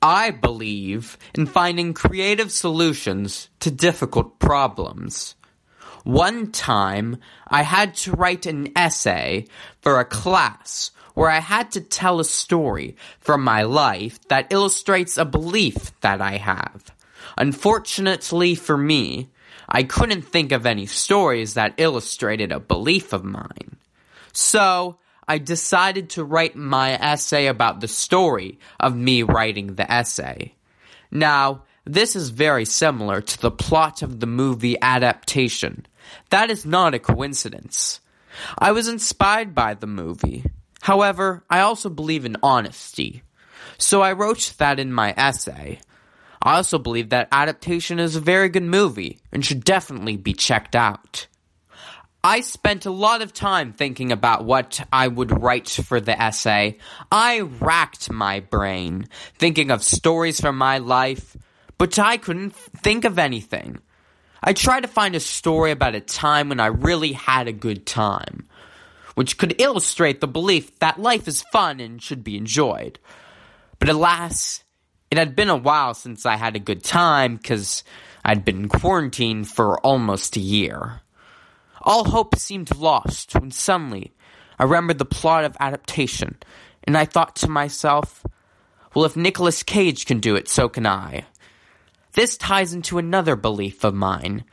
I believe in finding creative solutions to difficult problems. One time, I had to write an essay for a class where I had to tell a story from my life that illustrates a belief that I have. Unfortunately for me, I couldn't think of any stories that illustrated a belief of mine. So, I decided to write my essay about the story of me writing the essay. Now, this is very similar to the plot of the movie adaptation. That is not a coincidence. I was inspired by the movie. However, I also believe in honesty. So I wrote that in my essay. I also believe that adaptation is a very good movie and should definitely be checked out. I spent a lot of time thinking about what I would write for the essay. I racked my brain, thinking of stories from my life, but I couldn't think of anything. I tried to find a story about a time when I really had a good time, which could illustrate the belief that life is fun and should be enjoyed. But alas, it had been a while since I had a good time because I'd been quarantined for almost a year. All hope seemed lost when suddenly I remembered the plot of adaptation, and I thought to myself, well, if Nicolas Cage can do it, so can I. This ties into another belief of mine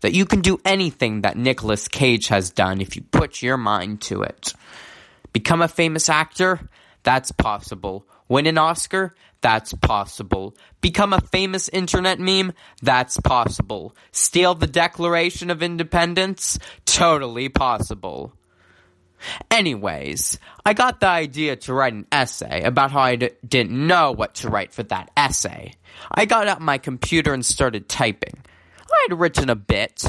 that you can do anything that Nicolas Cage has done if you put your mind to it. Become a famous actor? That's possible. Win an Oscar? That's possible. Become a famous internet meme? That's possible. Steal the Declaration of Independence? Totally possible. Anyways, I got the idea to write an essay about how I d- didn't know what to write for that essay. I got out my computer and started typing. I had written a bit,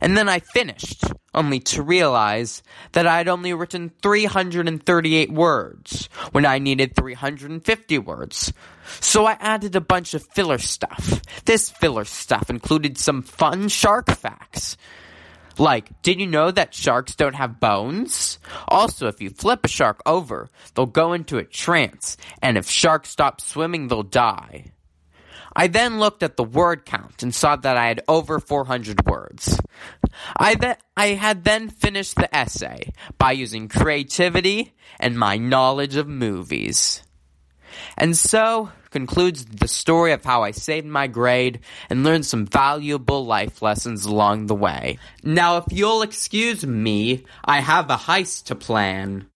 and then I finished, only to realize that I had only written 338 words when I needed 350 words. So I added a bunch of filler stuff. This filler stuff included some fun shark facts. Like, did you know that sharks don't have bones? Also, if you flip a shark over, they'll go into a trance, and if sharks stop swimming, they'll die. I then looked at the word count and saw that I had over 400 words. I, th- I had then finished the essay by using creativity and my knowledge of movies. And so concludes the story of how I saved my grade and learned some valuable life lessons along the way. Now, if you'll excuse me, I have a heist to plan.